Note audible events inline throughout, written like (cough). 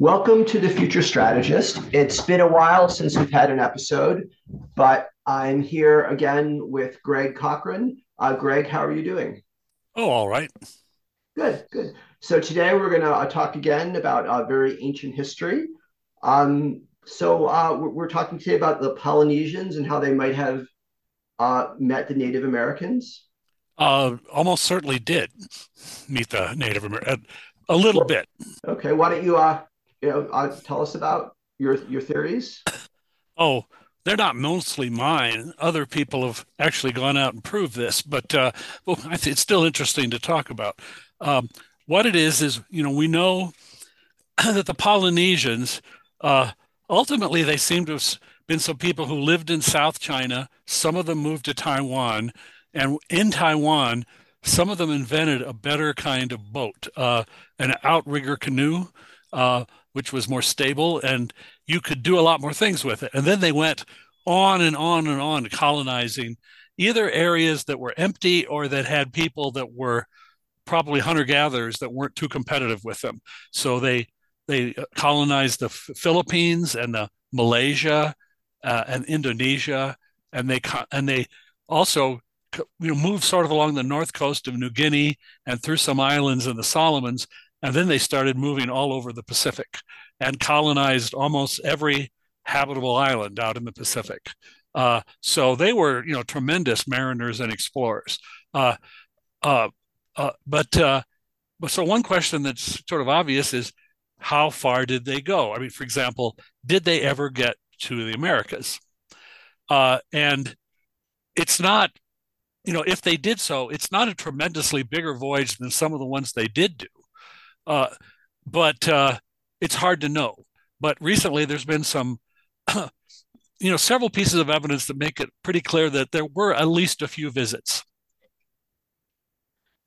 Welcome to the Future Strategist. It's been a while since we've had an episode, but I'm here again with Greg Cochran. Uh, Greg, how are you doing? Oh, all right. Good, good. So today we're going to uh, talk again about uh, very ancient history. Um, so uh, we're, we're, talking today about the Polynesians and how they might have uh, met the Native Americans. Uh, almost certainly did meet the Native American a little well, bit. Okay, why don't you uh, you know, uh, tell us about your your theories? Oh, they're not mostly mine. Other people have actually gone out and proved this, but uh, (laughs) well, (laughs) it's still interesting to talk about. Um, what it is is, you know, we know (clears throat) that the Polynesians uh, ultimately they seem to have been some people who lived in South China. Some of them moved to Taiwan, and in Taiwan, some of them invented a better kind of boat, uh, an outrigger canoe. Uh, which was more stable and you could do a lot more things with it. And then they went on and on and on colonizing either areas that were empty or that had people that were probably hunter gatherers that weren't too competitive with them. So they they colonized the Philippines and the Malaysia uh, and Indonesia, and they and they also you know moved sort of along the north coast of New Guinea and through some islands in the Solomons and then they started moving all over the Pacific and colonized almost every habitable island out in the Pacific. Uh, so they were, you know, tremendous mariners and explorers. Uh, uh, uh but uh, but so one question that's sort of obvious is how far did they go? I mean, for example, did they ever get to the Americas? Uh, and it's not, you know, if they did so, it's not a tremendously bigger voyage than some of the ones they did do. Uh, but uh, it's hard to know. But recently, there's been some, (clears throat) you know, several pieces of evidence that make it pretty clear that there were at least a few visits.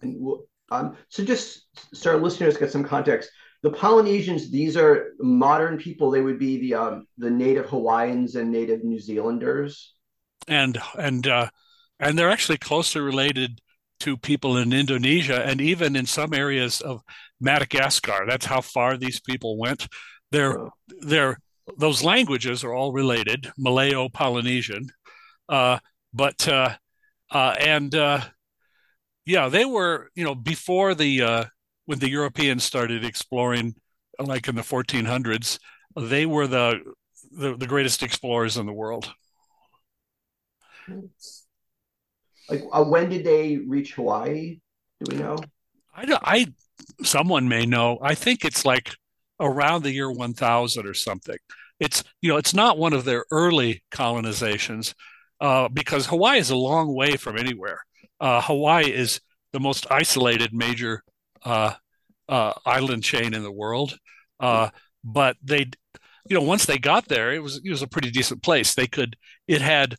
And um, so, just so our listeners get some context, the Polynesians, these are modern people. They would be the um, the native Hawaiians and native New Zealanders, and and uh, and they're actually closely related to people in Indonesia and even in some areas of Madagascar. That's how far these people went. They're, they're, those languages are all related, Malayo-Polynesian, uh, but uh, uh, and uh, yeah, they were you know before the uh, when the Europeans started exploring, like in the 1400s, they were the the, the greatest explorers in the world. Like, uh, when did they reach Hawaii? Do we know? I, I, someone may know. I think it's like around the year 1000 or something. It's, you know, it's not one of their early colonizations uh, because Hawaii is a long way from anywhere. Uh, Hawaii is the most isolated major uh, uh island chain in the world. Uh, but they, you know, once they got there, it was it was a pretty decent place. They could, it had,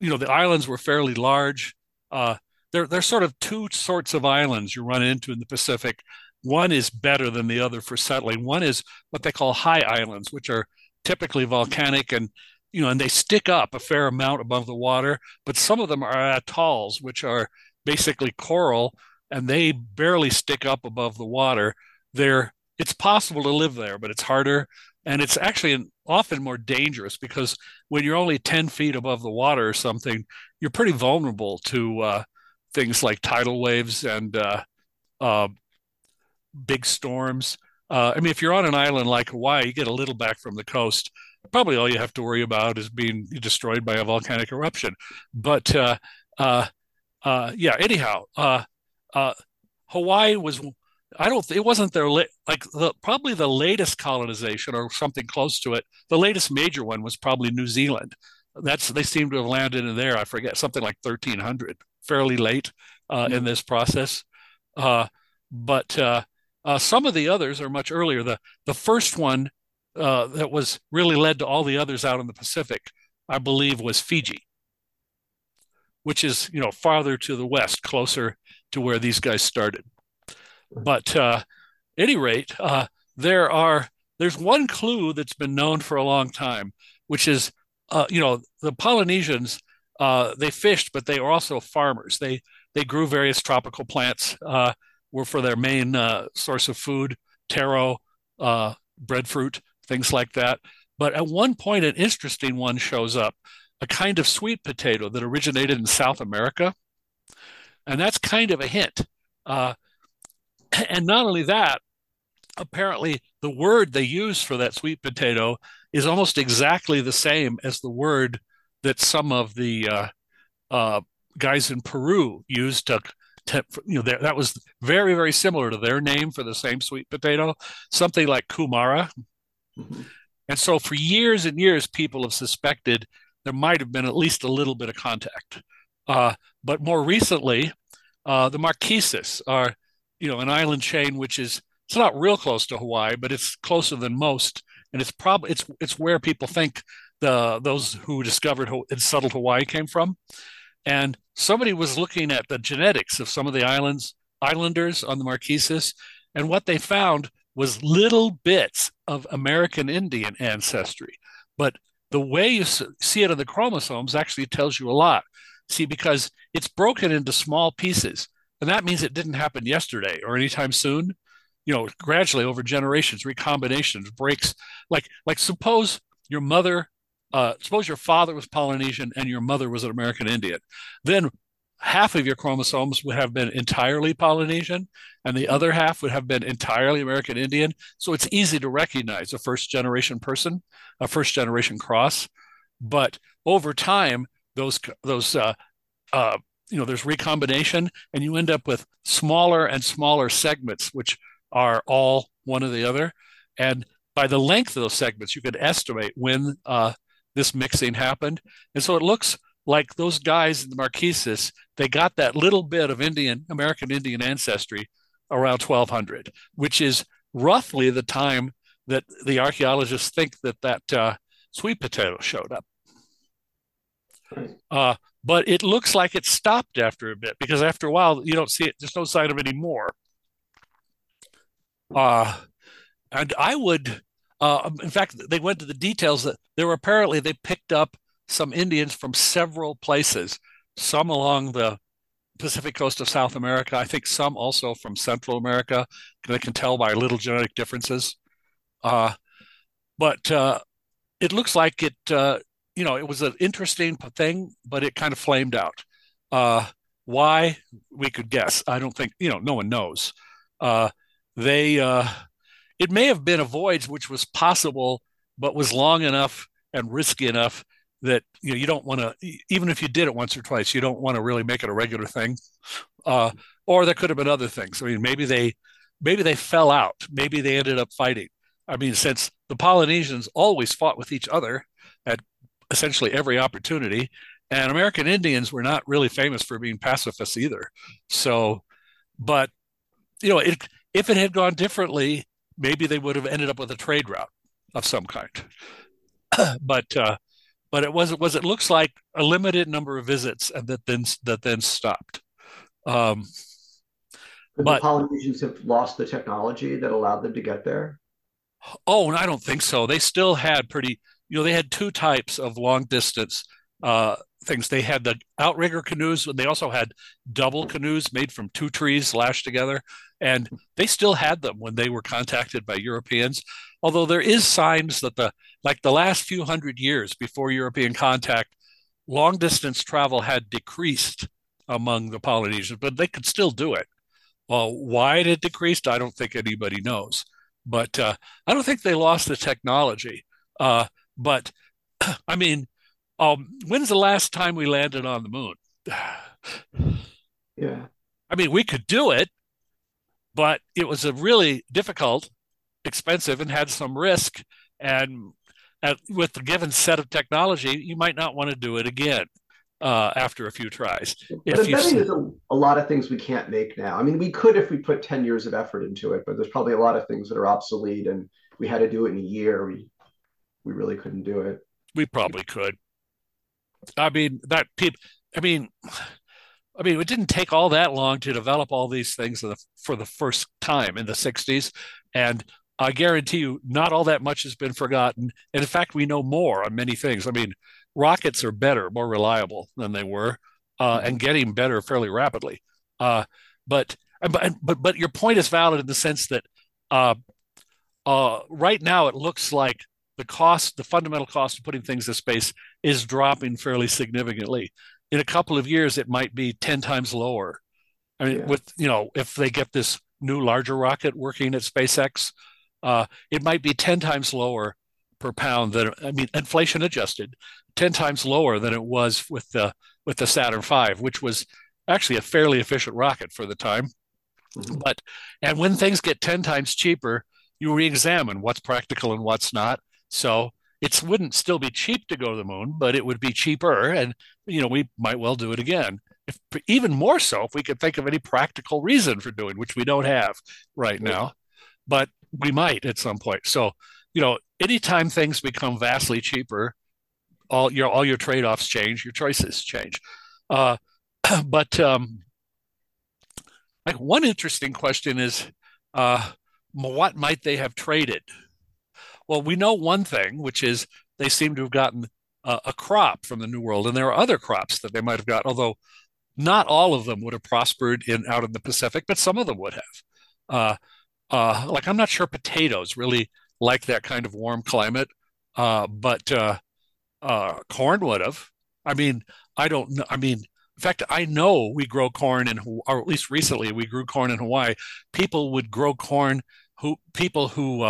you know, the islands were fairly large. Uh, there, there's sort of two sorts of islands you run into in the Pacific. One is better than the other for settling. One is what they call high islands, which are typically volcanic and you know, and they stick up a fair amount above the water. But some of them are atolls, which are basically coral, and they barely stick up above the water. They're it's possible to live there, but it's harder, and it's actually often more dangerous because when you're only 10 feet above the water or something, you're pretty vulnerable to uh, things like tidal waves and uh, uh, big storms. Uh, I mean, if you're on an island like Hawaii, you get a little back from the coast. Probably all you have to worry about is being destroyed by a volcanic eruption. But uh, uh, uh, yeah, anyhow, Hawaii was. I don't. It wasn't their like the probably the latest colonization or something close to it. The latest major one was probably New Zealand, that's they seem to have landed in there. I forget something like 1300, fairly late uh, mm-hmm. in this process. Uh, but uh, some of the others are much earlier. The the first one uh, that was really led to all the others out in the Pacific, I believe, was Fiji, which is you know farther to the west, closer to where these guys started. But uh, any rate, uh, there are there's one clue that's been known for a long time, which is uh, you know, the Polynesians, uh, they fished, but they were also farmers. They they grew various tropical plants, uh, were for their main uh, source of food, taro, uh, breadfruit, things like that. But at one point, an interesting one shows up a kind of sweet potato that originated in South America. And that's kind of a hint. Uh, (clears throat) and not only that, apparently the word they use for that sweet potato is almost exactly the same as the word that some of the uh, uh, guys in Peru used to, to you know, that was very, very similar to their name for the same sweet potato, something like kumara. Mm-hmm. And so for years and years, people have suspected there might have been at least a little bit of contact. Uh, but more recently, uh, the Marquesas are, you know, an island chain which is it's not real close to Hawaii, but it's closer than most, and it's probably it's it's where people think the those who discovered and settled Hawaii came from. And somebody was looking at the genetics of some of the islands islanders on the Marquesas, and what they found was little bits of American Indian ancestry. But the way you see it in the chromosomes actually tells you a lot. See, because it's broken into small pieces, and that means it didn't happen yesterday or anytime soon. You know, gradually over generations, recombinations, breaks. Like, like suppose your mother uh, suppose your father was Polynesian and your mother was an American Indian, then half of your chromosomes would have been entirely Polynesian and the other half would have been entirely American Indian. So it's easy to recognize a first generation person, a first generation cross. But over time, those, those, uh, uh, you know, there's recombination and you end up with smaller and smaller segments, which are all one or the other. And by the length of those segments, you can estimate when uh, this mixing happened. And so it looks like those guys in the Marquesas, they got that little bit of Indian, American Indian ancestry around 1200, which is roughly the time that the archaeologists think that that uh, sweet potato showed up. Uh, but it looks like it stopped after a bit because after a while you don't see it. There's no sign of it anymore. Uh, and I would uh, in fact, they went to the details that there were apparently they picked up some Indians from several places, some along the Pacific coast of South America. I think some also from Central America. They can tell by little genetic differences. Uh, but uh, it looks like it, uh, you know, it was an interesting thing, but it kind of flamed out. Uh, why? We could guess. I don't think, you know, no one knows. Uh, they, it may have been a voyage which was possible, but was long enough and risky enough that you know you don't want to even if you did it once or twice you don't want to really make it a regular thing. Uh, or there could have been other things. I mean maybe they maybe they fell out. Maybe they ended up fighting. I mean since the polynesians always fought with each other at essentially every opportunity and american indians were not really famous for being pacifists either. So but you know it, if it had gone differently maybe they would have ended up with a trade route of some kind. (clears throat) but uh, but it was it was it looks like a limited number of visits and that then that then stopped. Um, but the Polynesians have lost the technology that allowed them to get there. Oh, I don't think so. They still had pretty. You know, they had two types of long distance uh, things. They had the outrigger canoes, and they also had double canoes made from two trees lashed together. And they still had them when they were contacted by Europeans. Although there is signs that the like the last few hundred years before European contact, long distance travel had decreased among the Polynesians, but they could still do it. Well, why it had decreased, I don't think anybody knows. But uh, I don't think they lost the technology. Uh, but (clears throat) I mean, um, when's the last time we landed on the moon? (sighs) yeah. I mean, we could do it, but it was a really difficult, expensive, and had some risk. And at, with the given set of technology, you might not want to do it again uh, after a few tries. But if there's a, a, lot of things we can't make now. I mean, we could if we put 10 years of effort into it, but there's probably a lot of things that are obsolete and we had to do it in a year. We, we really couldn't do it. We probably could. I mean, that people, I mean, I mean, it didn't take all that long to develop all these things for the first time in the 60s. And I guarantee you, not all that much has been forgotten. And in fact, we know more on many things. I mean, rockets are better, more reliable than they were, uh, and getting better fairly rapidly. Uh, but, but, but, but your point is valid in the sense that uh, uh, right now it looks like the cost, the fundamental cost of putting things in space is dropping fairly significantly. In a couple of years, it might be 10 times lower. I mean, yeah. with, you know, if they get this new larger rocket working at SpaceX, uh, it might be 10 times lower per pound than, I mean, inflation adjusted, 10 times lower than it was with the, with the Saturn V, which was actually a fairly efficient rocket for the time. Mm-hmm. But, and when things get 10 times cheaper, you re-examine what's practical and what's not. So it wouldn't still be cheap to go to the moon, but it would be cheaper, and you know we might well do it again. If even more so, if we could think of any practical reason for doing, which we don't have right now, but we might at some point. So you know, anytime things become vastly cheaper, all your all your trade offs change, your choices change. Uh, (clears throat) but um, like one interesting question is, uh, what might they have traded? Well, we know one thing, which is they seem to have gotten a, crop from the New World, and there are other crops that they might have got, although not all of them would have prospered in out in the Pacific, but some of them would have. Uh, uh, like I'm not sure potatoes really like that kind of warm climate, uh, but uh, uh, corn would have. I mean, I don't know. I mean, in fact, I know we grow corn in, or at least recently we grew corn in Hawaii. People would grow corn who people who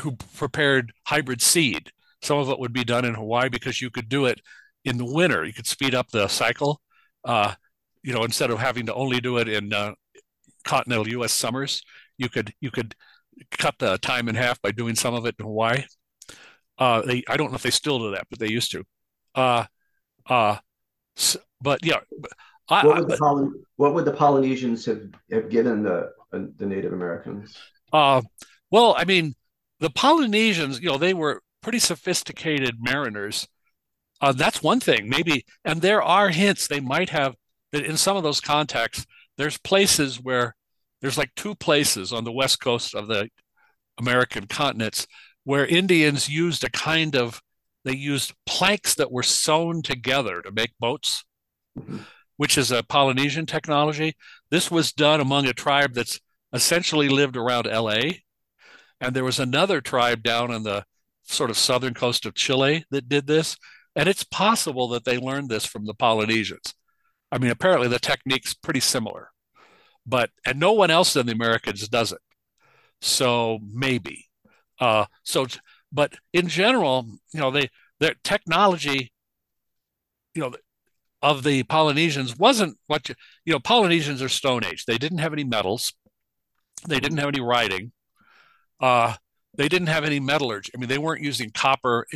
who prepared hybrid seed. Some of it would be done in Hawaii because you could do it in the winter. You could speed up the cycle. Uh, you know, instead of having to only do it in uh, continental U.S. summers, you could you could cut the time in half by doing some of it in Hawaii. Uh, they I don't know if they still do that, but they used to. Uh, uh, so, but yeah, I, what, would I, Poly- what would the Polynesians have, have given the the Native Americans? Uh, well, I mean, the Polynesians, you know, they were pretty sophisticated mariners. Uh, that's one thing, maybe. And there are hints they might have that in some of those contexts, there's places where there's like two places on the west coast of the American continents where Indians used a kind of they used planks that were sewn together to make boats, which is a Polynesian technology. This was done among a tribe that's essentially lived around LA. And there was another tribe down on the sort of southern coast of Chile that did this. And it's possible that they learned this from the Polynesians. I mean, apparently the technique's pretty similar, but and no one else in the Americas does it. So maybe. Uh, so, but in general, you know, they their technology, you know, of the Polynesians wasn't what you, you know. Polynesians are Stone Age. They didn't have any metals. They didn't have any writing. Uh, they didn't have any metallurgy. I mean, they weren't using copper.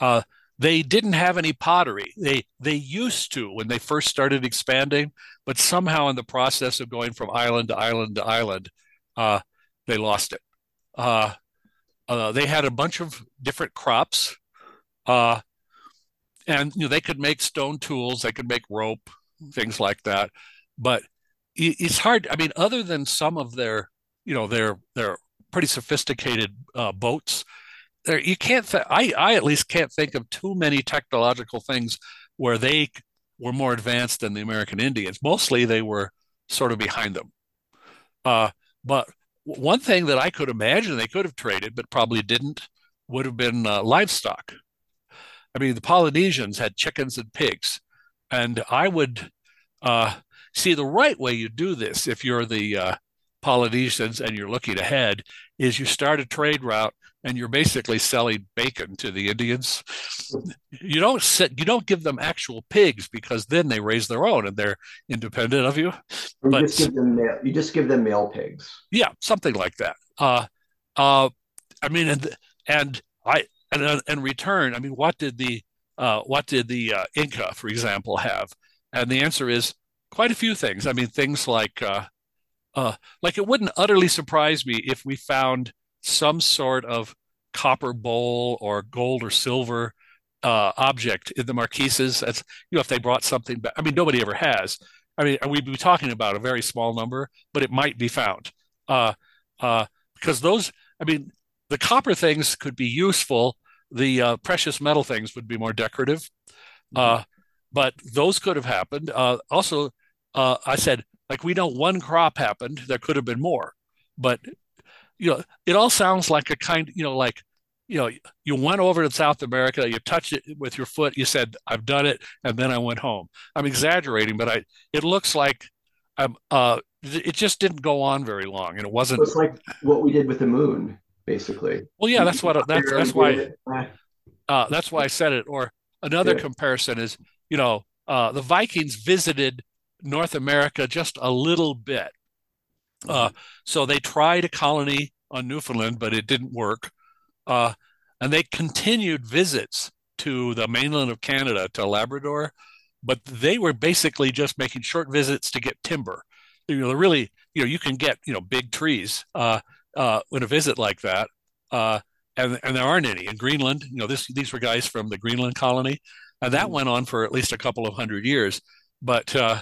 Uh, they didn't have any pottery. They they used to when they first started expanding, but somehow in the process of going from island to island to island, uh, they lost it. Uh, uh, they had a bunch of different crops, uh, and you know they could make stone tools, they could make rope, things like that. But it's hard. I mean, other than some of their you know they're they're pretty sophisticated uh, boats. There, you can't. Th- I I at least can't think of too many technological things where they were more advanced than the American Indians. Mostly, they were sort of behind them. Uh, but one thing that I could imagine they could have traded, but probably didn't, would have been uh, livestock. I mean, the Polynesians had chickens and pigs, and I would uh, see the right way you do this if you're the uh, Polynesians and you're looking ahead is you start a trade route and you're basically selling bacon to the Indians. You don't set, you don't give them actual pigs because then they raise their own and they're independent of you. you but just give them male, you just give them male pigs. Yeah, something like that. Uh, uh, I mean, and and I and uh, in return, I mean, what did the uh, what did the uh, Inca, for example, have? And the answer is quite a few things. I mean, things like uh, uh, like it wouldn't utterly surprise me if we found some sort of copper bowl or gold or silver uh, object in the Marquesas. That's you know if they brought something back. I mean, nobody ever has. I mean, we'd be talking about a very small number, but it might be found. Uh, uh, because those, I mean, the copper things could be useful. The uh, precious metal things would be more decorative. Uh, mm-hmm. but those could have happened. Uh, also, uh, I said like we know one crop happened. There could have been more, but you know, it all sounds like a kind, you know, like you know, you went over to South America, you touched it with your foot, you said, "I've done it," and then I went home. I'm exaggerating, but I it looks like I'm uh, it just didn't go on very long, and it wasn't. It's like what we did with the moon, basically. Well, yeah, that's what that's that's why uh, that's why I said it. Or another yeah. comparison is, you know, uh, the Vikings visited North America just a little bit. Uh, so they tried a colony on Newfoundland, but it didn't work. Uh, and they continued visits to the mainland of Canada, to Labrador, but they were basically just making short visits to get timber. You know, they really, you know, you can get you know big trees uh, uh, in a visit like that, uh, and and there aren't any in Greenland. You know, this these were guys from the Greenland colony, and that mm-hmm. went on for at least a couple of hundred years, but uh,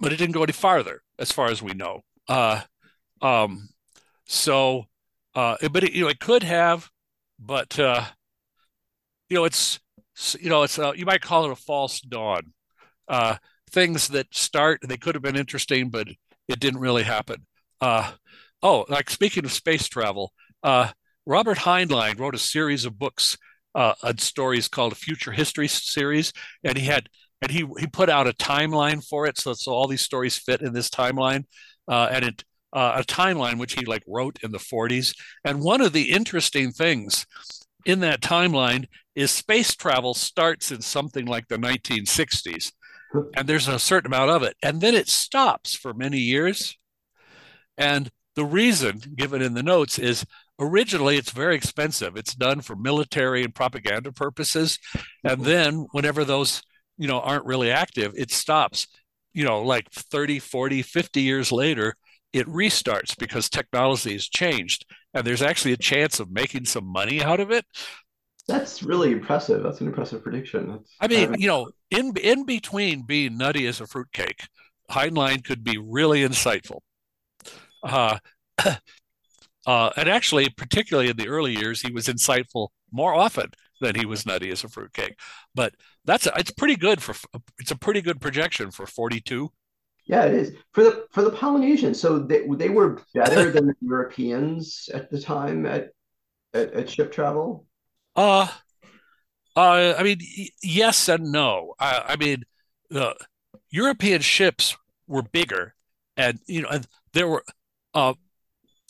but it didn't go any farther, as far as we know. Uh, um, so, uh, but it, you know, it could have, but uh, you know, it's you know, it's a, you might call it a false dawn. Uh, things that start, they could have been interesting, but it didn't really happen. Uh, oh, like speaking of space travel, uh, Robert Heinlein wrote a series of books uh, and stories called a Future History series, and he had and he he put out a timeline for it, so so all these stories fit in this timeline, uh, and it uh, a timeline which he like wrote in the 40s. And one of the interesting things in that timeline is space travel starts in something like the 1960s, (laughs) and there's a certain amount of it, and then it stops for many years. And the reason given in the notes is originally it's very expensive. It's done for military and propaganda purposes, and (laughs) then whenever those you know aren't really active, it stops. You know, like 30, 40, 50 years later, it restarts because technology has changed and there's actually a chance of making some money out of it. That's really impressive. That's an impressive prediction. That's, I mean, you know, in in between being nutty as a fruitcake, Heinlein could be really insightful. Uh, (coughs) uh, and actually, particularly in the early years, he was insightful more often than he was nutty as a fruitcake. But that's it's pretty good for it's a pretty good projection for 42. Yeah, it is for the for the Polynesians. So they they were better (laughs) than the Europeans at the time at at, at ship travel. Uh, uh, I mean, yes and no. I, I mean, the European ships were bigger, and you know, and there were, uh,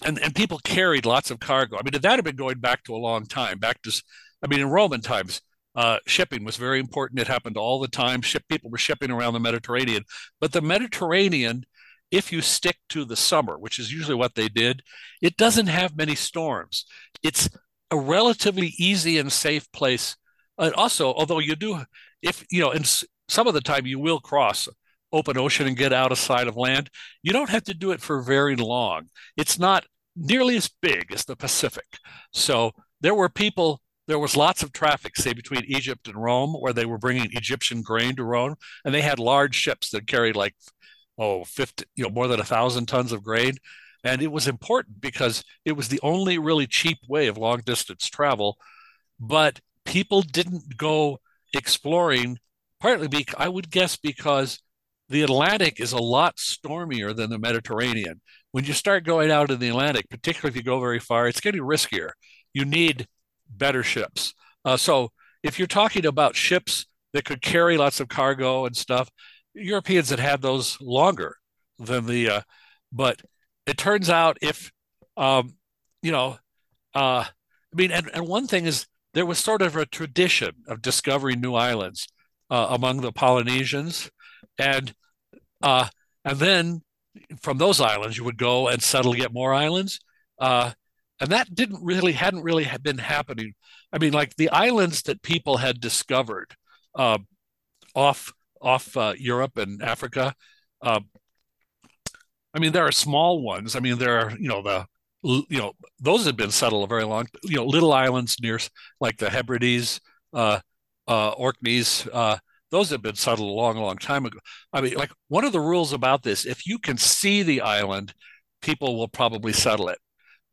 and and people carried lots of cargo. I mean, that had been going back to a long time, back to, I mean, in Roman times, uh, shipping was very important. It happened all the time. Ship people were shipping around the Mediterranean, but the Mediterranean, if you stick to the summer, which is usually what they did, it doesn't have many storms. It's a relatively easy and safe place. And also, although you do, if you know, and some of the time you will cross open ocean and get out of sight of land, you don't have to do it for very long. It's not nearly as big as the Pacific. So there were people there was lots of traffic, say between Egypt and Rome, where they were bringing Egyptian grain to Rome, and they had large ships that carried like oh 50 you know more than a thousand tons of grain. And it was important because it was the only really cheap way of long distance travel. But people didn't go exploring partly because i would guess because the atlantic is a lot stormier than the mediterranean. When you start going out in the atlantic particularly if you go very far it's getting riskier. You need better ships. Uh, so if you're talking about ships that could carry lots of cargo and stuff, Europeans had had those longer than the. Uh, but it turns out if, um, you know, uh, I mean, and, and one thing is there was sort of a tradition of discovering new islands uh, among the Polynesians, and uh, and then from those islands you would go and settle get more islands. Uh, and that didn't really hadn't really been happening. I mean like the islands that people had discovered uh, off off uh, europe and africa uh, i mean there are small ones. I mean there are you know the you know those had been settled a very long you know little islands near like the hebrides uh, uh, orkneys uh, those have been settled a long long time ago. I mean like one of the rules about this if you can see the island people will probably settle it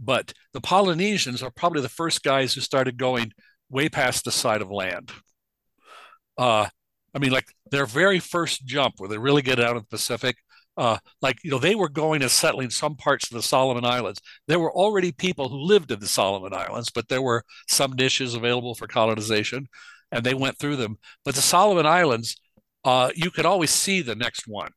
but the Polynesians are probably the first guys who started going way past the side of land. Uh, I mean, like their very first jump where they really get out of the Pacific Uh, like you know, they were going and settling some parts of the Solomon Islands. There were already people who lived in the Solomon Islands, but there were some niches available for colonization, and they went through them. But the Solomon Islands, uh, you could always see the next one.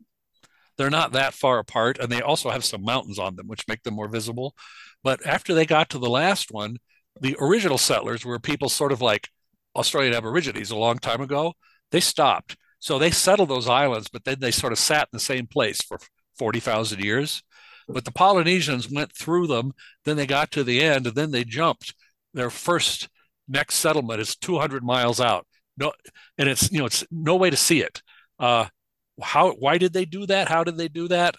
They're not that far apart, and they also have some mountains on them, which make them more visible. But after they got to the last one, the original settlers were people sort of like Australian Aborigines a long time ago. They stopped. So they settled those islands, but then they sort of sat in the same place for 40,000 years. But the Polynesians went through them, then they got to the end, and then they jumped. Their first next settlement is 200 miles out. No, and it's you know it's no way to see it. Uh, how why did they do that? How did they do that?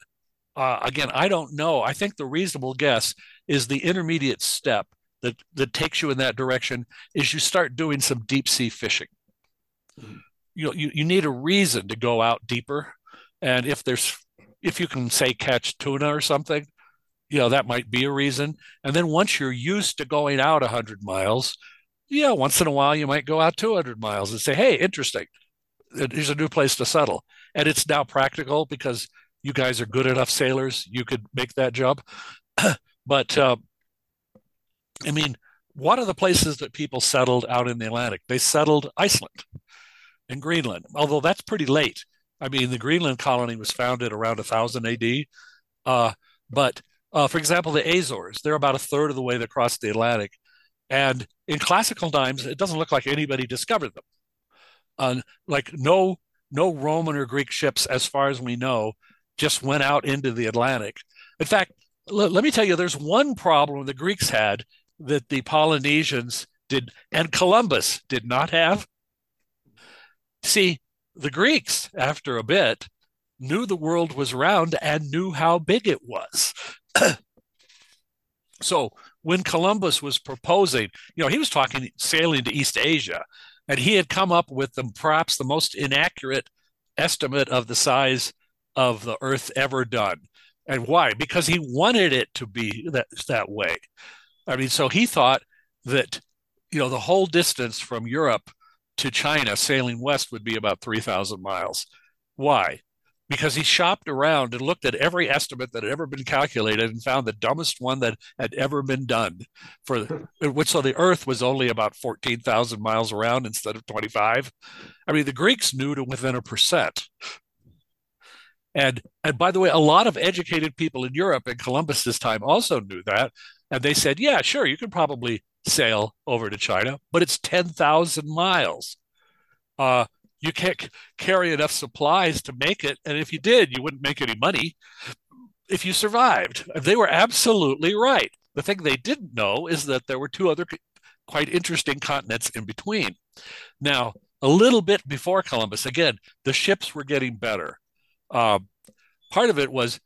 Uh, again, I don't know. I think the reasonable guess is the intermediate step that that takes you in that direction is you start doing some deep sea fishing. You you, you need a reason to go out deeper, and if there's if you can say catch tuna or something, you know that might be a reason. And then once you're used to going out 100 miles, yeah, once in a while you might go out 200 miles and say, "Hey, interesting. Here's a new place to settle." And it's now practical because you guys are good enough sailors. You could make that jump. (clears throat) but uh, I mean, what are the places that people settled out in the Atlantic? They settled Iceland and Greenland, although that's pretty late. I mean, the Greenland colony was founded around 1000 AD. Uh, but uh, for example, the Azores, they're about a third of the way across the Atlantic. And in classical times, it doesn't look like anybody discovered them. Uh, like no no Roman or Greek ships, as far as we know, just went out into the Atlantic. In fact, l- let me tell you, there's one problem the Greeks had that the Polynesians did and Columbus did not have. See, the Greeks, after a bit, knew the world was round and knew how big it was. (clears throat) so when Columbus was proposing, you know, he was talking sailing to East Asia, and he had come up with the, perhaps the most inaccurate estimate of the size of the Earth ever done. And why? Because he wanted it to be that, that way. I mean, so he thought that, you know, the whole distance from Europe to China sailing west would be about 3,000 miles. Why? Because he shopped around and looked at every estimate that had ever been calculated and found the dumbest one that had ever been done for which so the earth was only about 14,000 miles around instead of 25. I mean, the Greeks knew to within a percent. And and by the way, a lot of educated people in Europe in Columbus's time also knew that. And they said, yeah, sure, you can probably sail over to China, but it's 10,000 miles. Uh, you can't c- carry enough supplies to make it. And if you did, you wouldn't make any money if you survived. They were absolutely right. The thing they didn't know is that there were two other quite interesting continents in between. Now, a little bit before Columbus, again, the ships were getting better. Uh, part of it was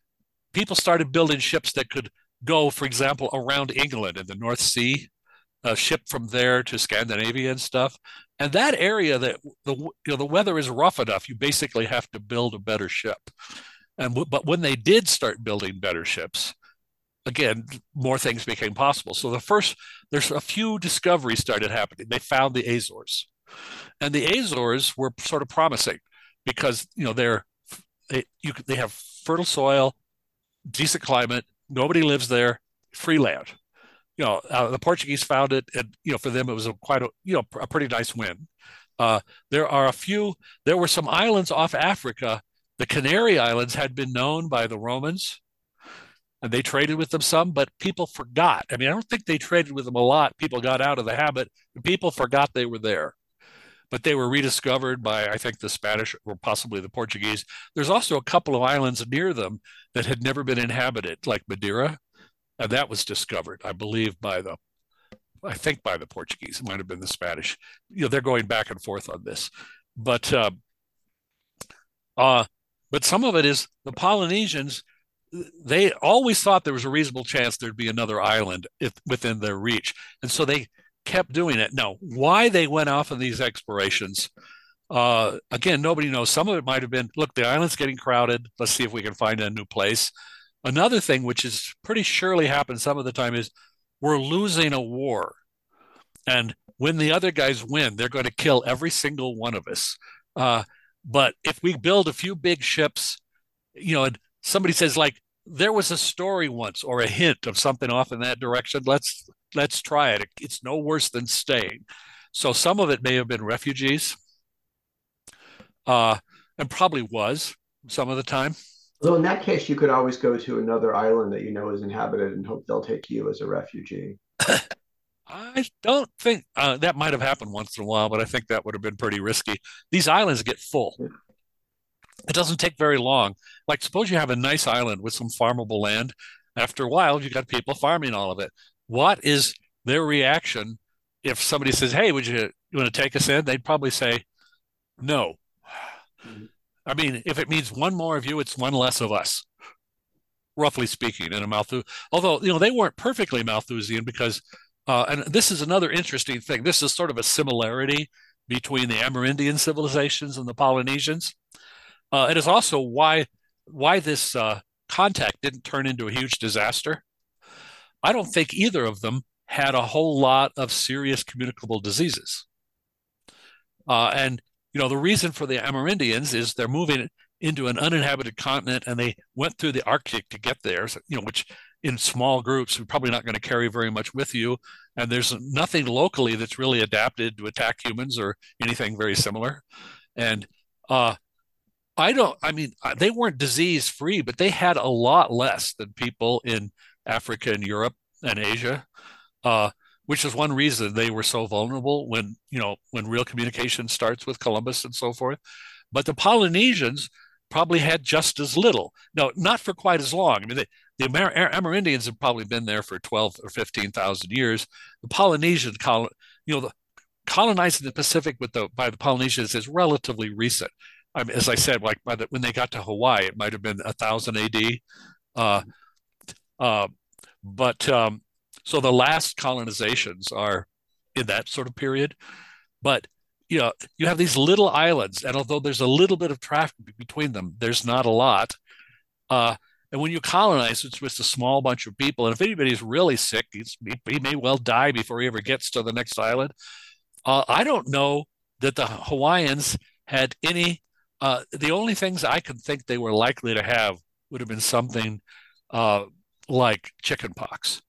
people started building ships that could go, for example, around England in the North Sea, ship from there to Scandinavia and stuff. And that area that the you know the weather is rough enough, you basically have to build a better ship. And but when they did start building better ships, again, more things became possible. So the first, there's a few discoveries started happening. They found the Azores, and the Azores were sort of promising because you know they're they you they have fertile soil, decent climate, Nobody lives there. Free land. You know, uh, the Portuguese found it, and you know, for them it was a quite a you know a pretty nice win. Uh, there are a few. There were some islands off Africa. The Canary Islands had been known by the Romans, and they traded with them some, but people forgot. I mean, I don't think they traded with them a lot. People got out of the habit, people forgot they were there. But they were rediscovered by, I think, the Spanish or possibly the Portuguese. There's also a couple of islands near them that had never been inhabited, like Madeira, and that was discovered, I believe, by the I think by the Portuguese. It might have been the Spanish. You know, they're going back and forth on this, but uh, uh, but some of it is the Polynesians. They always thought there was a reasonable chance there'd be another island if, within their reach, and so they kept doing it. Now, why they went off on these explorations, uh, again, nobody knows. Some of it might have been, look, the island's getting crowded. Let's see if we can find a new place. Another thing, which is pretty surely happens some of the time, is we're losing a war. And when the other guys win, they're going to kill every single one of us. Uh, but if we build a few big ships, you know, somebody says like there was a story once or a hint of something off in that direction. Let's let's try it. It's no worse than staying. So some of it may have been refugees, uh, and probably was some of the time. Well, in that case, you could always go to another island that you know is inhabited and hope they'll take you as a refugee. (laughs) I don't think uh, that might have happened once in a while, but I think that would have been pretty risky. These islands get full. It doesn't take very long. Like, suppose you have a nice island with some farmable land. After a while, you got people farming all of it. What is their reaction if somebody says, "Hey, would you, you want to take us in?" They'd probably say, "No." Mm-hmm. I mean, if it means one more of you, it's one less of us, roughly speaking, in a Malthus. Although, you know, they weren't perfectly Malthusian because, uh, and this is another interesting thing. This is sort of a similarity between the Amerindian civilizations and the Polynesians. Uh, it is also why why this uh, contact didn't turn into a huge disaster. I don't think either of them had a whole lot of serious communicable diseases. Uh, and you know, the reason for the Amerindians is they're moving into an uninhabited continent and they went through the Arctic to get there, so, you know, which in small groups, you're probably not going to carry very much with you. And there's nothing locally that's really adapted to attack humans or anything very similar. And uh, I don't, I mean, uh, they weren't disease free, but they had a lot less than people in Africa and Europe and Asia. Uh, which is one reason they were so vulnerable when you know when real communication starts with Columbus and so forth. But the Polynesians probably had just as little. No, not for quite as long. I mean, the, the Amer- Amerindians have probably been there for twelve or fifteen thousand years. The Polynesian, col- you know, the colonizing the Pacific with the by the Polynesians is relatively recent. I mean, as I said, like the, when they got to Hawaii, it might have been a thousand A.D. Uh, uh, but um, so the last colonizations are in that sort of period. But you know, you have these little islands, and although there's a little bit of traffic between them, there's not a lot. Uh, and when you colonize, it's just a small bunch of people. And if anybody's really sick, he may well die before he ever gets to the next island. Uh, I don't know that the Hawaiians had any. Uh, the only things I could think they were likely to have would have been something uh, like chickenpox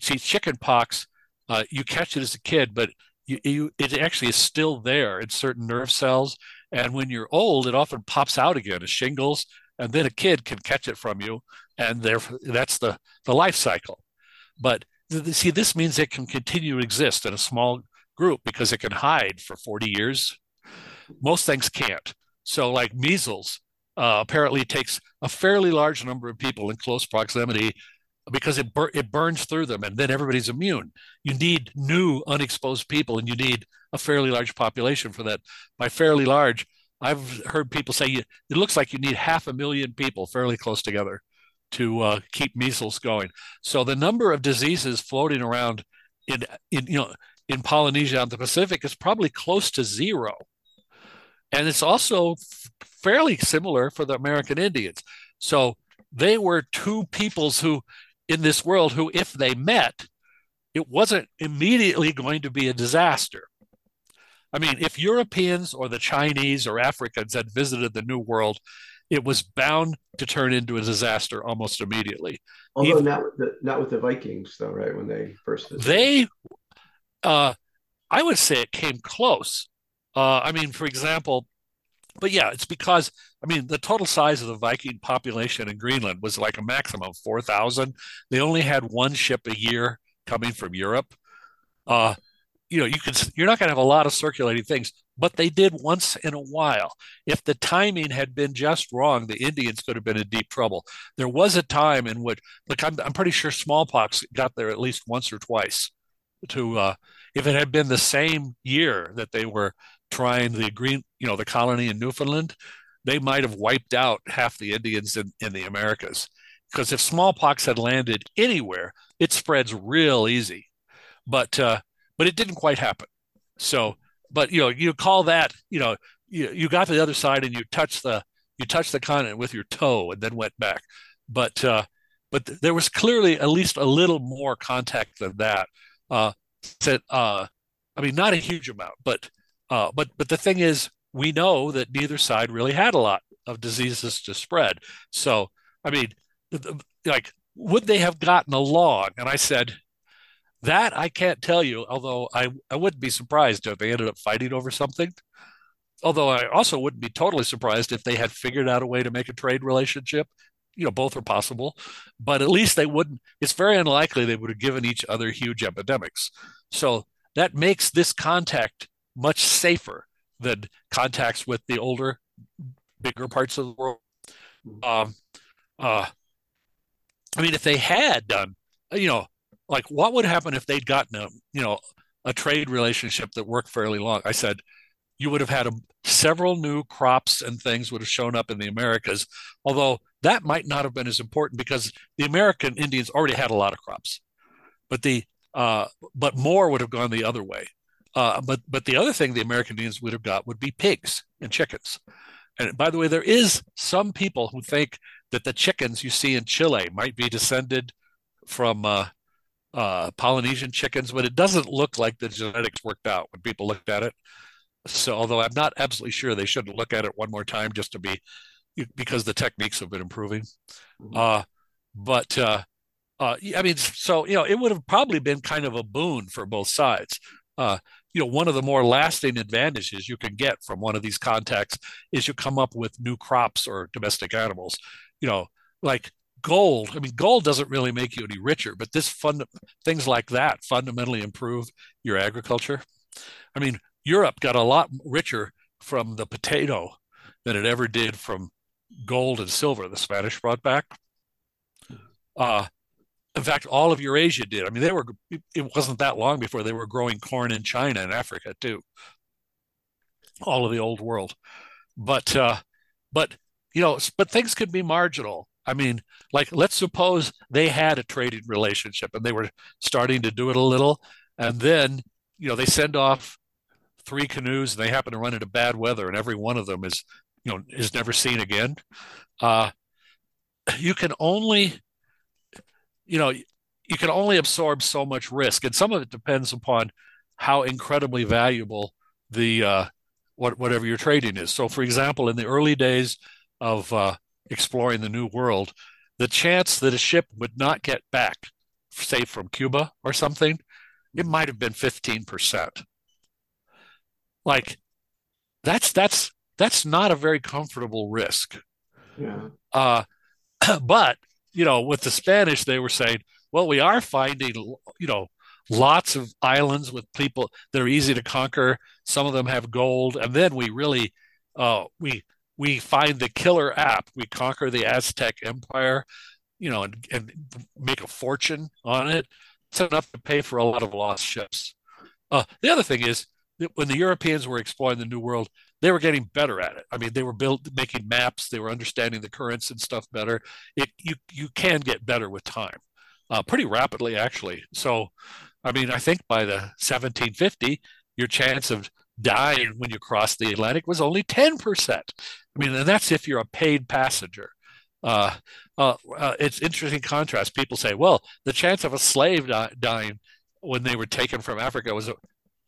see chickenpox uh, you catch it as a kid but you, you it actually is still there in certain nerve cells. And when you're old it often pops out again as shingles and then a kid can catch it from you and therefore that's the the life cycle. But see this means it can continue to exist in a small group because it can hide for 40 years. Most things can't. So like measles uh, apparently takes a fairly large number of people in close proximity because it bur- it burns through them and then everybody's immune. You need new unexposed people and you need a fairly large population for that. By fairly large, I've heard people say you, it looks like you need half a million people fairly close together to uh, keep measles going. So the number of diseases floating around in in you know in Polynesia and the Pacific is probably close to zero. And it's also fairly similar for the American Indians. So they were two peoples who in this world who, if they met, it wasn't immediately going to be a disaster. I mean, if Europeans or the Chinese or Africans had visited the New World, it was bound to turn into a disaster almost immediately. Although Even, not with the not with the Vikings, though, right? When they first visited. they, uh, I would say it came close. Uh, I mean, for example, but yeah, it's because I mean the total size of the Viking population in Greenland was like a maximum of four thousand. They only had one ship a year coming from Europe. Uh, you know, you can you're not going to have a lot of circulating things, but they did once in a while. If the timing had been just wrong, the Indians could have been in deep trouble. There was a time in which, like, I'm I'm pretty sure smallpox got there at least once or twice. To uh, if it had been the same year that they were trying the green, you know, the colony in Newfoundland, they might have wiped out half the Indians in, in the Americas. Because if smallpox had landed anywhere, it spreads real easy. But uh, but it didn't quite happen. So, but you know, you call that, you know, you, you got to the other side and you touch the you touch the continent with your toe and then went back. But uh, but there was clearly at least a little more contact than that. Uh, that uh, I mean, not a huge amount, but uh, but but the thing is, we know that neither side really had a lot of diseases to spread. So I mean, like, would they have gotten along? And I said, that I can't tell you, although I, I wouldn't be surprised if they ended up fighting over something. Although I also wouldn't be totally surprised if they had figured out a way to make a trade relationship. You know, both are possible, but at least they wouldn't. It's very unlikely they would have given each other huge epidemics. So that makes this contact much safer than contacts with the older, bigger parts of the world. Um, uh, I mean, if they had done, you know, like what would happen if they'd gotten a, you know, a trade relationship that worked fairly long? I said, you would have had a, several new crops and things would have shown up in the Americas, although that might not have been as important because the American Indians already had a lot of crops, but the uh, but more would have gone the other way. Uh, but but the other thing the American Indians would have got would be pigs and chickens. And by the way, there is some people who think that the chickens you see in Chile might be descended from uh, uh, Polynesian chickens, but it doesn't look like the genetics worked out when people looked at it. So, although I'm not absolutely sure they shouldn't look at it one more time just to be because the techniques have been improving. Mm-hmm. Uh, but uh, uh, I mean, so you know, it would have probably been kind of a boon for both sides. Uh, you know, one of the more lasting advantages you can get from one of these contacts is you come up with new crops or domestic animals. You know, like gold. I mean, gold doesn't really make you any richer, but this fund things like that fundamentally improve your agriculture. I mean, Europe got a lot richer from the potato than it ever did from gold and silver the Spanish brought back. Uh, in fact, all of Eurasia did. I mean, they were. It wasn't that long before they were growing corn in China and Africa too. All of the old world, but uh, but you know, but things could be marginal. I mean, like let's suppose they had a trading relationship and they were starting to do it a little, and then you know they send off three canoes and they happen to run into bad weather and every one of them is you know is never seen again. Uh, you can only you know you can only absorb so much risk, and some of it depends upon how incredibly valuable the uh, what whatever you're trading is. So, for example, in the early days of uh, exploring the New World, the chance that a ship would not get back, say from Cuba or something, it might have been 15%. Like that's that's that's not a very comfortable risk. Yeah. Uh, (clears throat) but you know, with the Spanish, they were saying, well, we are finding, you know, lots of islands with people that are easy to conquer. Some of them have gold, and then we really, uh, we we find the killer app. We conquer the Aztec Empire, you know, and, and make a fortune on it. It's enough to pay for a lot of lost ships. Uh, the other thing is that when the Europeans were exploring the New World, they were getting better at it. I mean, they were built making maps, they were understanding the currents and stuff better. It you you can get better with time, uh, pretty rapidly actually. So, I mean, I think by the 1750, your chance of dying when you cross the Atlantic was only 10%. I mean, and that's if you're a paid passenger. Uh, uh, uh, it's interesting contrast. People say, well, the chance of a slave dying when they were taken from Africa was,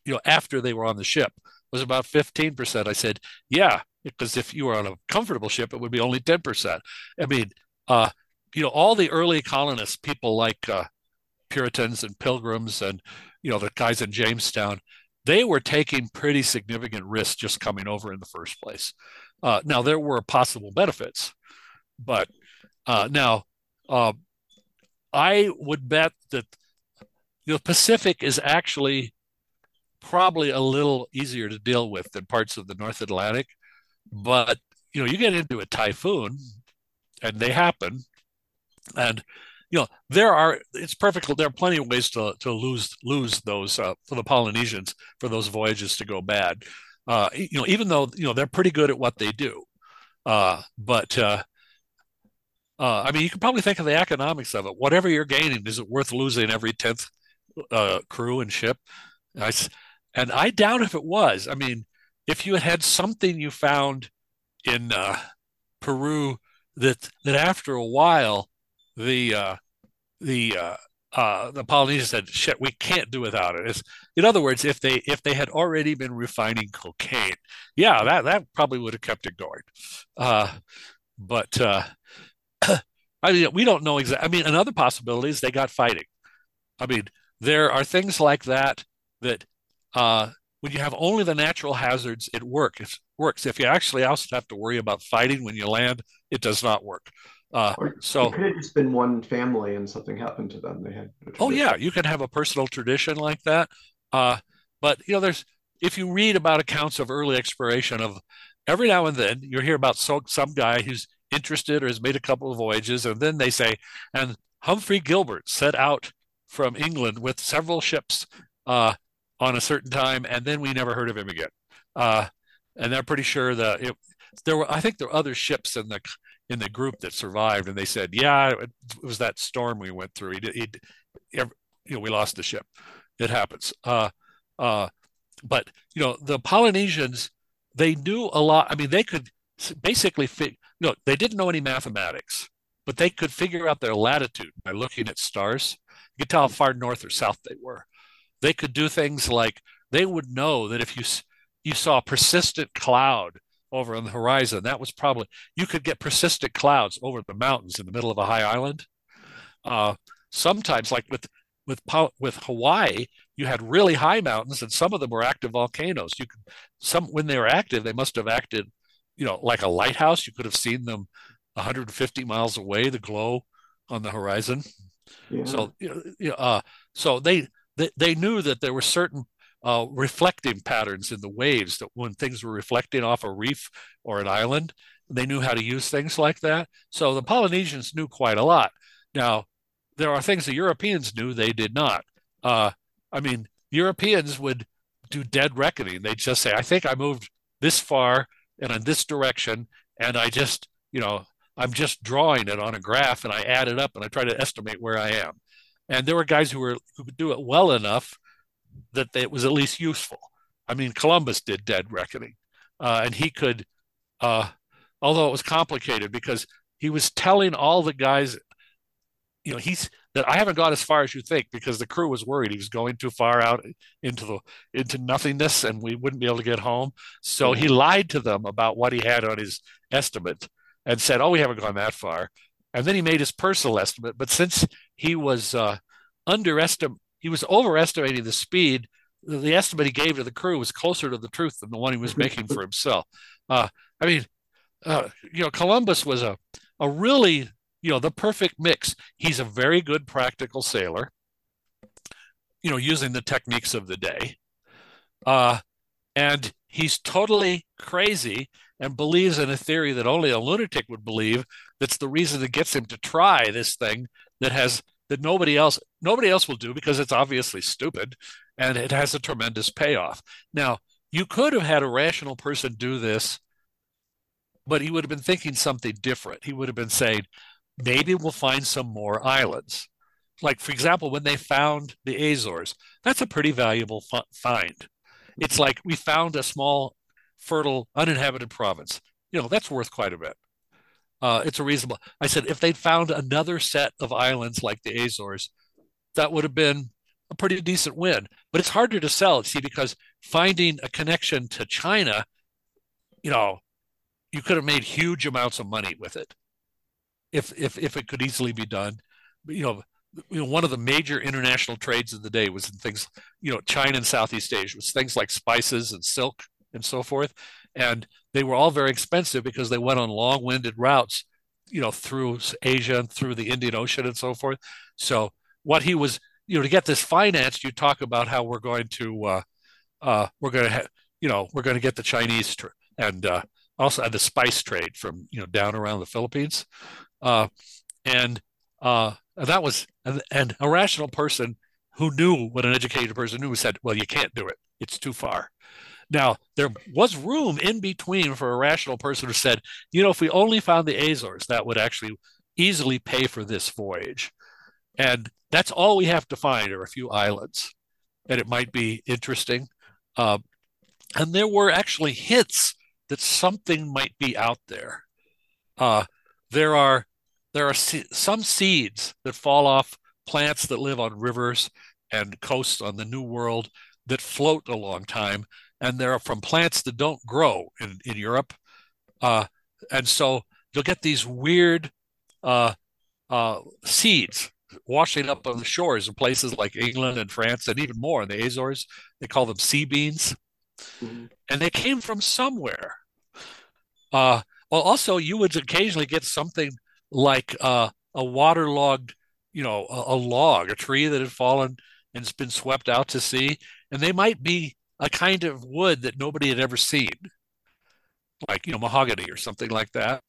you know, after they were on the ship was about 15%. I said, yeah, because if you were on a comfortable ship, it would be only 10%. I mean, uh, you know, all the early colonists, people like uh, Puritans and Pilgrims and, you know, the guys in Jamestown, they were taking pretty significant risks just coming over in the first place. Uh, now, there were possible benefits, but uh, now uh, I would bet that the Pacific is actually probably a little easier to deal with than parts of the North Atlantic. But you know, you get into a typhoon, and they happen, and you know there are it's perfect. There are plenty of ways to to lose lose those uh, for the Polynesians for those voyages to go bad. Uh, you know, even though you know they're pretty good at what they do, uh, but uh, uh, I mean, you can probably think of the economics of it. Whatever you're gaining, is it worth losing every tenth uh, crew and ship? I, and I doubt if it was. I mean, if you had had something you found in uh, Peru that that after a while the uh, the uh, uh, the Polynesians said, "Shit, we can't do without it." It's, in other words, if they if they had already been refining cocaine, yeah, that that probably would have kept it going. Uh, but uh, (clears throat) I mean, we don't know exactly. I mean, another possibility is they got fighting. I mean, there are things like that that uh, when you have only the natural hazards, it works. It works. If you actually also have to worry about fighting when you land, it does not work. Uh, so it could have just been one family and something happened to them. They had. Oh yeah, you can have a personal tradition like that. Uh, but you know, there's if you read about accounts of early exploration of every now and then you hear about so, some guy who's interested or has made a couple of voyages, and then they say, and Humphrey Gilbert set out from England with several ships uh, on a certain time, and then we never heard of him again. Uh, and they're pretty sure that it, there were, I think, there were other ships in the in the group that survived, and they said, "Yeah, it was that storm we went through. He, he, you know, we lost the ship. It happens." Uh, uh, but you know, the Polynesians, they knew a lot. I mean, they could basically fit. No, they didn't know any mathematics, but they could figure out their latitude by looking at stars. You could tell how far north or south they were. They could do things like they would know that if you you saw a persistent cloud over on the horizon, that was probably you could get persistent clouds over the mountains in the middle of a high island. Uh, sometimes, like with with with Hawaii, you had really high mountains, and some of them were active volcanoes. You could some when they were active, they must have acted, you know, like a lighthouse. You could have seen them 150 miles away, the glow on the horizon. Yeah. So, you know, uh, so they, they they knew that there were certain uh, reflecting patterns in the waves that when things were reflecting off a reef or an island, they knew how to use things like that. So the Polynesians knew quite a lot. Now, there are things the Europeans knew they did not. Uh, I mean, Europeans would do dead reckoning. They'd just say, I think I moved this far and in this direction, and I just, you know, I'm just drawing it on a graph and I add it up and I try to estimate where I am. And there were guys who were who could do it well enough that it was at least useful. I mean, Columbus did dead reckoning, uh, and he could, uh, although it was complicated because he was telling all the guys, you know, he's that I haven't gone as far as you think because the crew was worried he was going too far out into the into nothingness and we wouldn't be able to get home. So he lied to them about what he had on his estimate and said, "Oh, we haven't gone that far." And then he made his personal estimate, but since he was uh, underestimate he was overestimating the speed. The estimate he gave to the crew was closer to the truth than the one he was making for himself. Uh, I mean, uh, you know, Columbus was a a really you know the perfect mix. He's a very good practical sailor. You know, using the techniques of the day, uh, and he's totally crazy and believes in a theory that only a lunatic would believe. That's the reason that gets him to try this thing that has that nobody else nobody else will do because it's obviously stupid and it has a tremendous payoff. Now, you could have had a rational person do this, but he would have been thinking something different. He would have been saying, maybe we'll find some more islands. Like, for example, when they found the Azores, that's a pretty valuable find. It's like we found a small, fertile, uninhabited province. You know, that's worth quite a bit uh, it's a reasonable. I said if they'd found another set of islands like the Azores, that would have been a pretty decent win. But it's harder to sell, see, because finding a connection to China, you know, you could have made huge amounts of money with it if if if it could easily be done. You know, you know, one of the major international trades of the day was in things, you know, China and Southeast Asia was things like spices and silk and so forth. And they were all very expensive because they went on long-winded routes, you know, through Asia and through the Indian Ocean and so forth. So what he was, you know, to get this financed, you talk about how we're going to, uh, uh, we're going to, ha- you know, we're going to get the Chinese tr- and uh, also the spice trade from, you know, down around the Philippines, uh, and uh, that was, an, and a person who knew what an educated person knew said, well, you can't do it. It's too far. Now, there was room in between for a rational person who said, you know, if we only found the Azores, that would actually easily pay for this voyage. And that's all we have to find are a few islands. And it might be interesting. Uh, and there were actually hints that something might be out there. Uh, there are there are some seeds that fall off plants that live on rivers and coasts on the New World that float a long time and they're from plants that don't grow in, in Europe. Uh, and so you'll get these weird uh, uh, seeds washing up on the shores of places like England and France and even more in the Azores. They call them sea beans. Mm-hmm. And they came from somewhere. Uh, well, also, you would occasionally get something like uh, a waterlogged, you know, a, a, log, a tree that had fallen and it's been swept out to sea. And they might be a kind of wood that nobody had ever seen, like, you know, mahogany or something like that.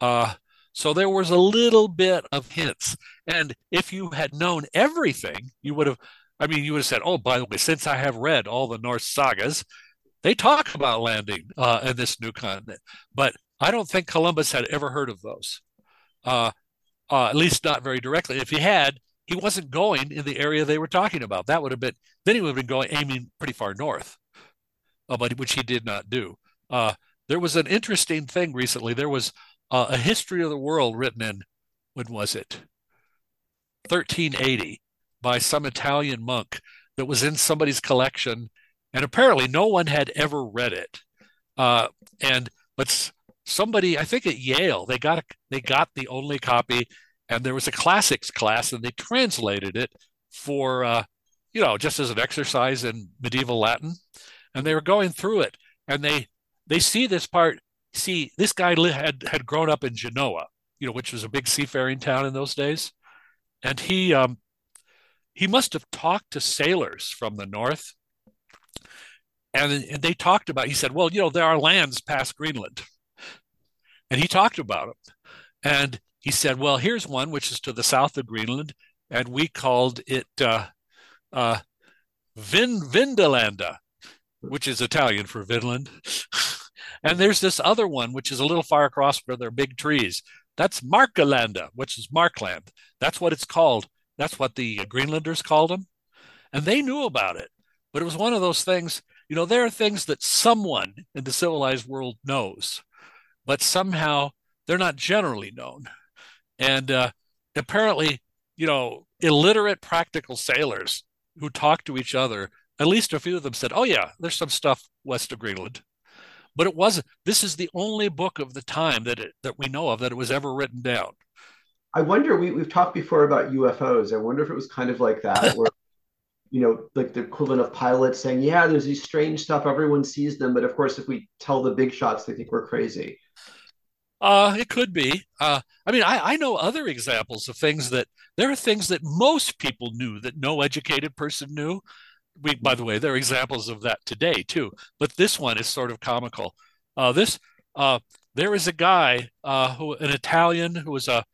Uh, so there was a little bit of hints. And if you had known everything, you would have, I mean, you would have said, oh, by the way, since I have read all the Norse sagas, they talk about landing uh, in this new continent. But I don't think Columbus had ever heard of those, uh, uh, at least not very directly. If he had, he wasn't going in the area they were talking about. That would have been, then he would have been going, aiming pretty far north, uh, but which he did not do. Uh, there was an interesting thing recently. There was uh, a history of the world written in when was it 1380 by some italian monk that was in somebody's collection and apparently no one had ever read it uh, and but somebody i think at yale they got a, they got the only copy and there was a classics class and they translated it for uh, you know just as an exercise in medieval latin. And they were going through it and they they see this part see, this guy had had grown up in Genoa, you know, which was a big seafaring town in those days, and he um, he must have talked to sailors from the north, and, and they talked about. He said, "Well, you know, there are lands past Greenland," and he talked about them, and he said, "Well, here's one which is to the south of Greenland, and we called it uh, uh, Vin Vindolanda." Which is Italian for Vinland. (laughs) And there's this other one, which is a little far across where there are big trees. That's Markalanda, which is Markland. That's what it's called. That's what the Greenlanders called them. And they knew about it. But it was one of those things, you know, there are things that someone in the civilized world knows, but somehow they're not generally known. And uh, apparently, you know, illiterate practical sailors who talk to each other, at least a few of them said, oh, yeah, there's some stuff west of Greenland but it wasn't. This is the only book of the time that it, that we know of that it was ever written down. I wonder. We we've talked before about UFOs. I wonder if it was kind of like that, where (laughs) you know, like the equivalent of pilots saying, "Yeah, there's these strange stuff. Everyone sees them, but of course, if we tell the big shots, they think we're crazy." Uh, it could be. Uh, I mean, I, I know other examples of things that there are things that most people knew that no educated person knew, we, by the way, there are examples of that today too. But this one is sort of comical. Uh, this uh, there is a guy uh, who an Italian who was a,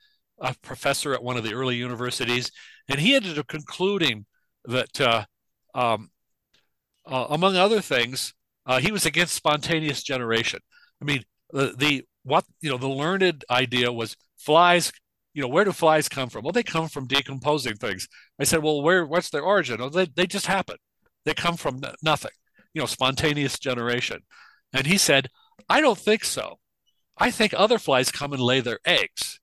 a professor at one of the early universities, and he ended up concluding that uh, um, uh, among other things, uh, he was against spontaneous generation. I mean, the, the what you know the learned idea was flies you know, where do flies come from? Well, they come from decomposing things. I said, well, where, what's their origin? Oh, they, they just happen. They come from nothing, you know, spontaneous generation. And he said, I don't think so. I think other flies come and lay their eggs.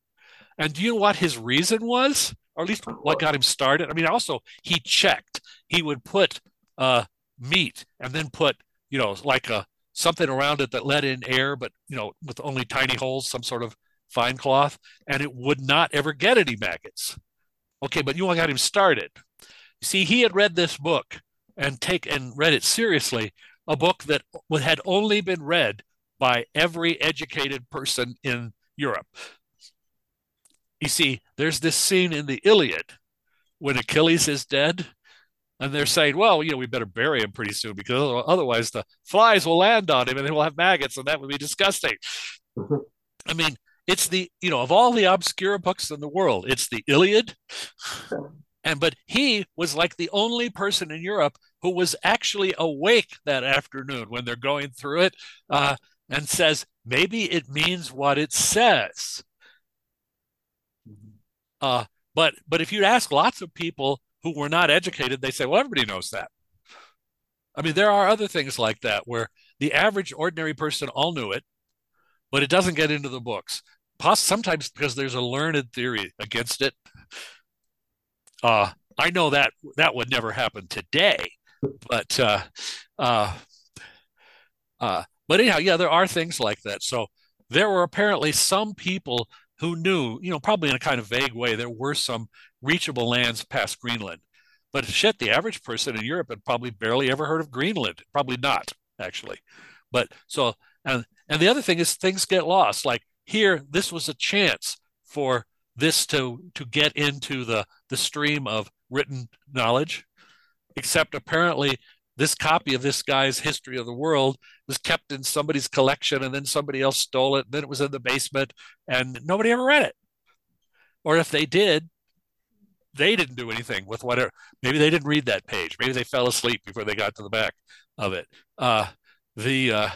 And do you know what his reason was? Or at least what got him started? I mean, also, he checked. He would put uh, meat and then put, you know, like a something around it that let in air, but, you know, with only tiny holes, some sort of fine cloth, and it would not ever get any maggots. Okay, but you only got him started. See, he had read this book and take and read it seriously, a book that had only been read by every educated person in Europe. You see, there's this scene in the Iliad when Achilles is dead, and they're saying, well, you know, we better bury him pretty soon because otherwise the flies will land on him and they will have maggots, and that would be disgusting. I mean, it's the, you know, of all the obscure books in the world, it's the Iliad and but he was like the only person in Europe who was actually awake that afternoon when they're going through it, uh, and says maybe it means what it says. Uh, but but if you ask lots of people who were not educated, they say, well, everybody knows that. I mean, there are other things like that where the average ordinary person all knew it, but it doesn't get into the books. Sometimes because there's a learned theory against it. Uh, I know that that would never happen today, but uh, uh, uh, but anyhow, yeah, there are things like that. So there were apparently some people who knew, you know, probably in a kind of vague way, there were some reachable lands past Greenland. But shit, the average person in Europe had probably barely ever heard of Greenland. Probably not, actually. But so, and and the other thing is things get lost. Like here, this was a chance for this to to get into the the stream of written knowledge, except apparently this copy of this guy's history of the world was kept in somebody's collection and then somebody else stole it and then it was in the basement and nobody ever read it or if they did they didn't do anything with whatever maybe they didn't read that page maybe they fell asleep before they got to the back of it uh, the uh,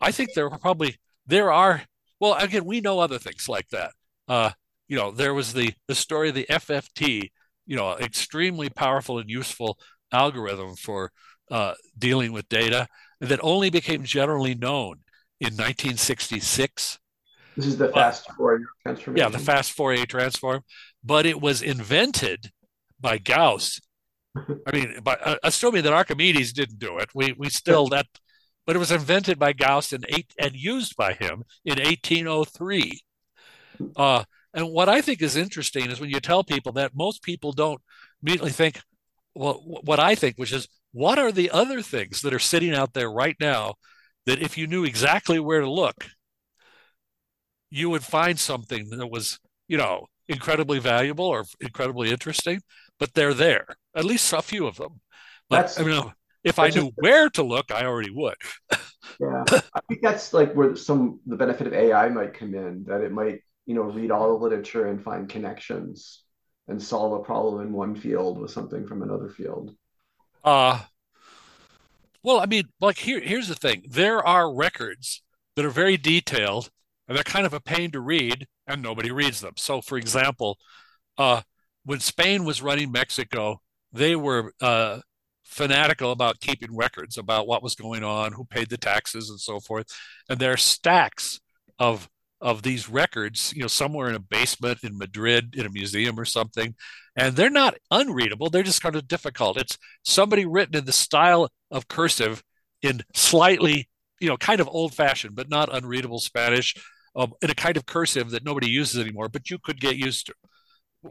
i think there were probably there are well again we know other things like that uh, you know there was the the story of the fft you know extremely powerful and useful algorithm for uh, dealing with data that only became generally known in 1966. This is the fast Fourier transform. Yeah, the fast Fourier transform, but it was invented by Gauss. I mean, by, uh, assuming that Archimedes didn't do it, we we still that, but it was invented by Gauss in eight and used by him in 1803. Uh, and what I think is interesting is when you tell people that most people don't immediately think, well, what I think, which is what are the other things that are sitting out there right now that if you knew exactly where to look, you would find something that was, you know, incredibly valuable or incredibly interesting, but they're there, at least a few of them. But that's, I mean, if I knew where to look, I already would. (laughs) yeah, I think that's like where some the benefit of AI might come in. That it might, you know, read all the literature and find connections and solve a problem in one field with something from another field. Uh, well, I mean, like here, here's the thing: there are records that are very detailed, and they're kind of a pain to read, and nobody reads them. So, for example, uh, when Spain was running Mexico, they were uh, fanatical about keeping records about what was going on, who paid the taxes, and so forth. And there are stacks of of these records, you know, somewhere in a basement in Madrid in a museum or something. And they're not unreadable, they're just kind of difficult. It's somebody written in the style of cursive in slightly, you know, kind of old fashioned, but not unreadable Spanish, um, in a kind of cursive that nobody uses anymore, but you could get used to,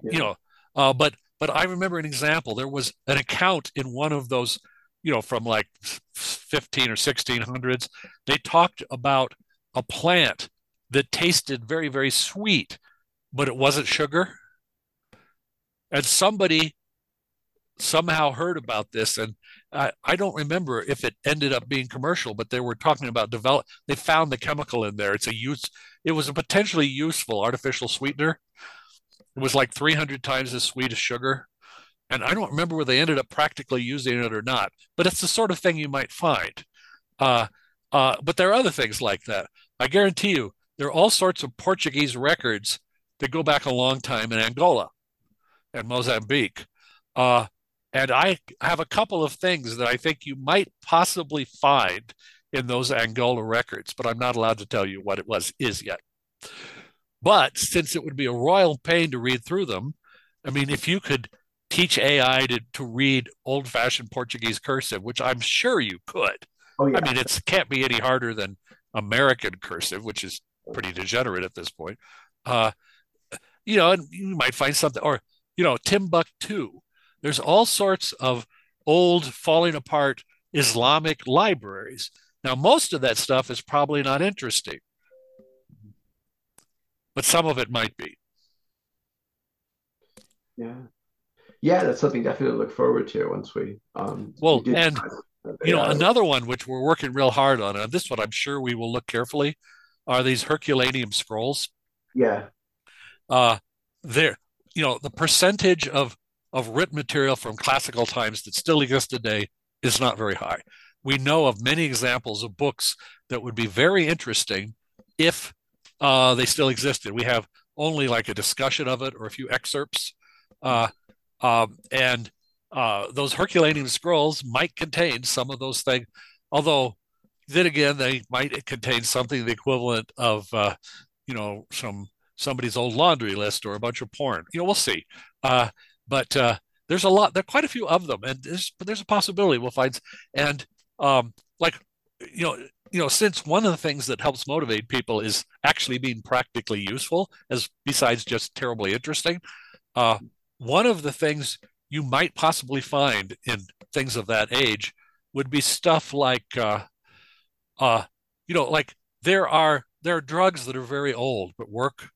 yeah. you know. Uh, but but I remember an example. There was an account in one of those, you know, from like 15 or 1600s. They talked about a plant that tasted very, very sweet, but it wasn't sugar. And somebody somehow heard about this, and I, I don't remember if it ended up being commercial, but they were talking about develop. They found the chemical in there. It's a use. It was a potentially useful artificial sweetener. It was like 300 times as sweet as sugar. And I don't remember whether they ended up practically using it or not, but it's the sort of thing you might find. Uh, uh, but there are other things like that. I guarantee you, there are all sorts of Portuguese records that go back a long time in Angola and Mozambique. Uh, and I have a couple of things that I think you might possibly find in those Angola records, but I'm not allowed to tell you what it was is yet. But since it would be a royal pain to read through them, I mean, if you could teach AI to, to read old fashioned Portuguese cursive, which I'm sure you could. Oh, yeah. I mean, it can't be any harder than American cursive, which is pretty degenerate at this point. Uh, you know, and you might find something, or you know, Timbuktu. There's all sorts of old, falling apart Islamic libraries. Now, most of that stuff is probably not interesting, but some of it might be. Yeah, yeah, that's something definitely to look forward to once we. Um, well, and you know, another one which we're working real hard on, and this one I'm sure we will look carefully are these Herculaneum scrolls. Yeah. Uh, there, you know, the percentage of of written material from classical times that still exists today is not very high. We know of many examples of books that would be very interesting if uh, they still existed. We have only like a discussion of it or a few excerpts, uh, um, and uh, those Herculaneum scrolls might contain some of those things. Although then again, they might contain something the equivalent of, uh, you know, some somebody's old laundry list or a bunch of porn. You know, we'll see. Uh, but uh, there's a lot. There are quite a few of them, and there's there's a possibility we'll find. And um, like, you know, you know, since one of the things that helps motivate people is actually being practically useful, as besides just terribly interesting, uh, one of the things you might possibly find in things of that age would be stuff like, uh, uh, you know, like there are there are drugs that are very old but work.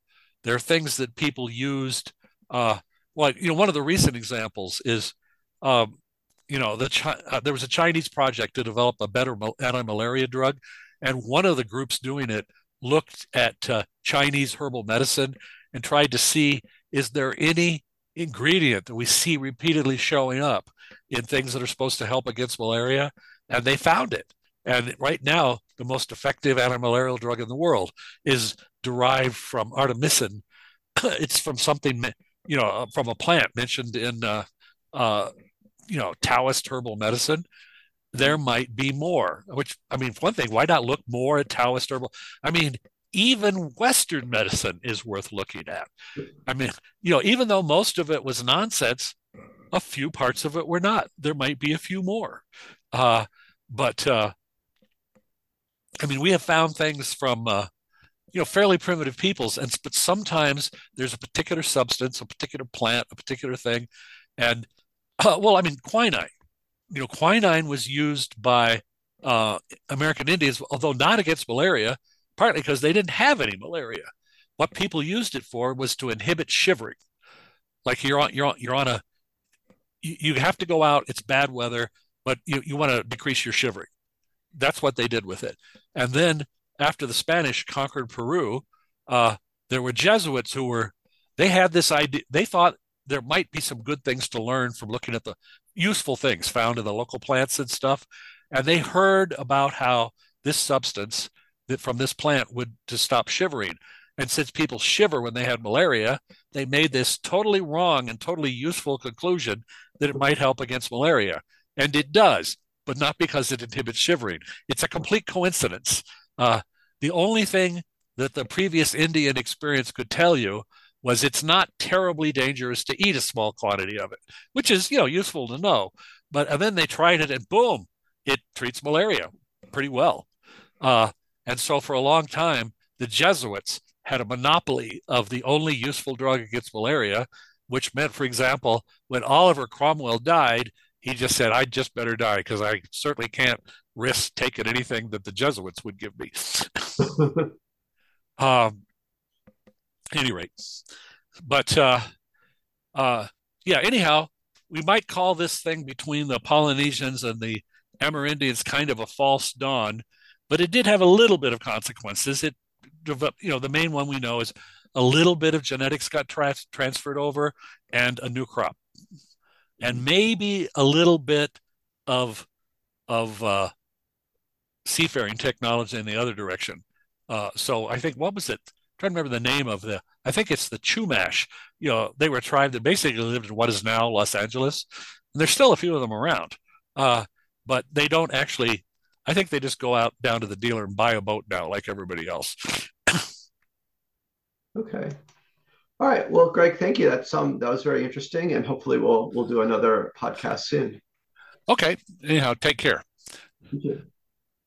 There are things that people used. Uh, like you know, one of the recent examples is um, you know, the uh, there was a Chinese project to develop a better anti-malaria drug, and one of the groups doing it looked at uh, Chinese herbal medicine and tried to see is there any ingredient that we see repeatedly showing up in things that are supposed to help against malaria, and they found it. And right now, the most effective anti-malarial drug in the world is derived from artemisinin. (coughs) it's from something, you know, from a plant mentioned in uh, uh, you know Taoist herbal medicine, there might be more. Which I mean, one thing, why not look more at Taoist herbal? I mean, even Western medicine is worth looking at. I mean, you know, even though most of it was nonsense, a few parts of it were not. There might be a few more. Uh, but uh, I mean, we have found things from uh, you know fairly primitive peoples, and but sometimes there's a particular substance, a particular plant, a particular thing, and uh, (clears throat) well, I mean, quinine. You know, quinine was used by uh, American Indians, although not against malaria, partly because they didn't have any malaria. What people used it for was to inhibit shivering. Like you're on, you're on, you're on a, you, you have to go out. It's bad weather, but you, you want to decrease your shivering. That's what they did with it. And then after the Spanish conquered Peru, uh, there were Jesuits who were, they had this idea. They thought there might be some good things to learn from looking at the useful things found in the local plants and stuff. And they heard about how this substance that from this plant would to stop shivering. And since people shiver when they had malaria, they made this totally wrong and totally useful conclusion that it might help against malaria. And it does, but not because it inhibits shivering. It's a complete coincidence. Uh, the only thing that the previous Indian experience could tell you was it's not terribly dangerous to eat a small quantity of it, which is, you know, useful to know. But then they tried it and boom, it treats malaria pretty well. Uh, and so for a long time, the Jesuits had a monopoly of the only useful drug against malaria, which meant, for example, when Oliver Cromwell died, he just said, I just better die because I certainly can't risk taking anything that the Jesuits would give me. (laughs) um, any rate, but uh, uh, yeah. Anyhow, we might call this thing between the Polynesians and the Amerindians kind of a false dawn, but it did have a little bit of consequences. It, you know, the main one we know is a little bit of genetics got tra- transferred over and a new crop, and maybe a little bit of of uh, seafaring technology in the other direction. Uh, so I think what was it? I'm trying to remember the name of the I think it's the Chumash. You know, they were a tribe that basically lived in what is now Los Angeles. And there's still a few of them around. Uh, but they don't actually I think they just go out down to the dealer and buy a boat now like everybody else. okay. All right. Well, Greg, thank you. That's um that was very interesting and hopefully we'll we'll do another podcast soon. Okay. Anyhow, take care.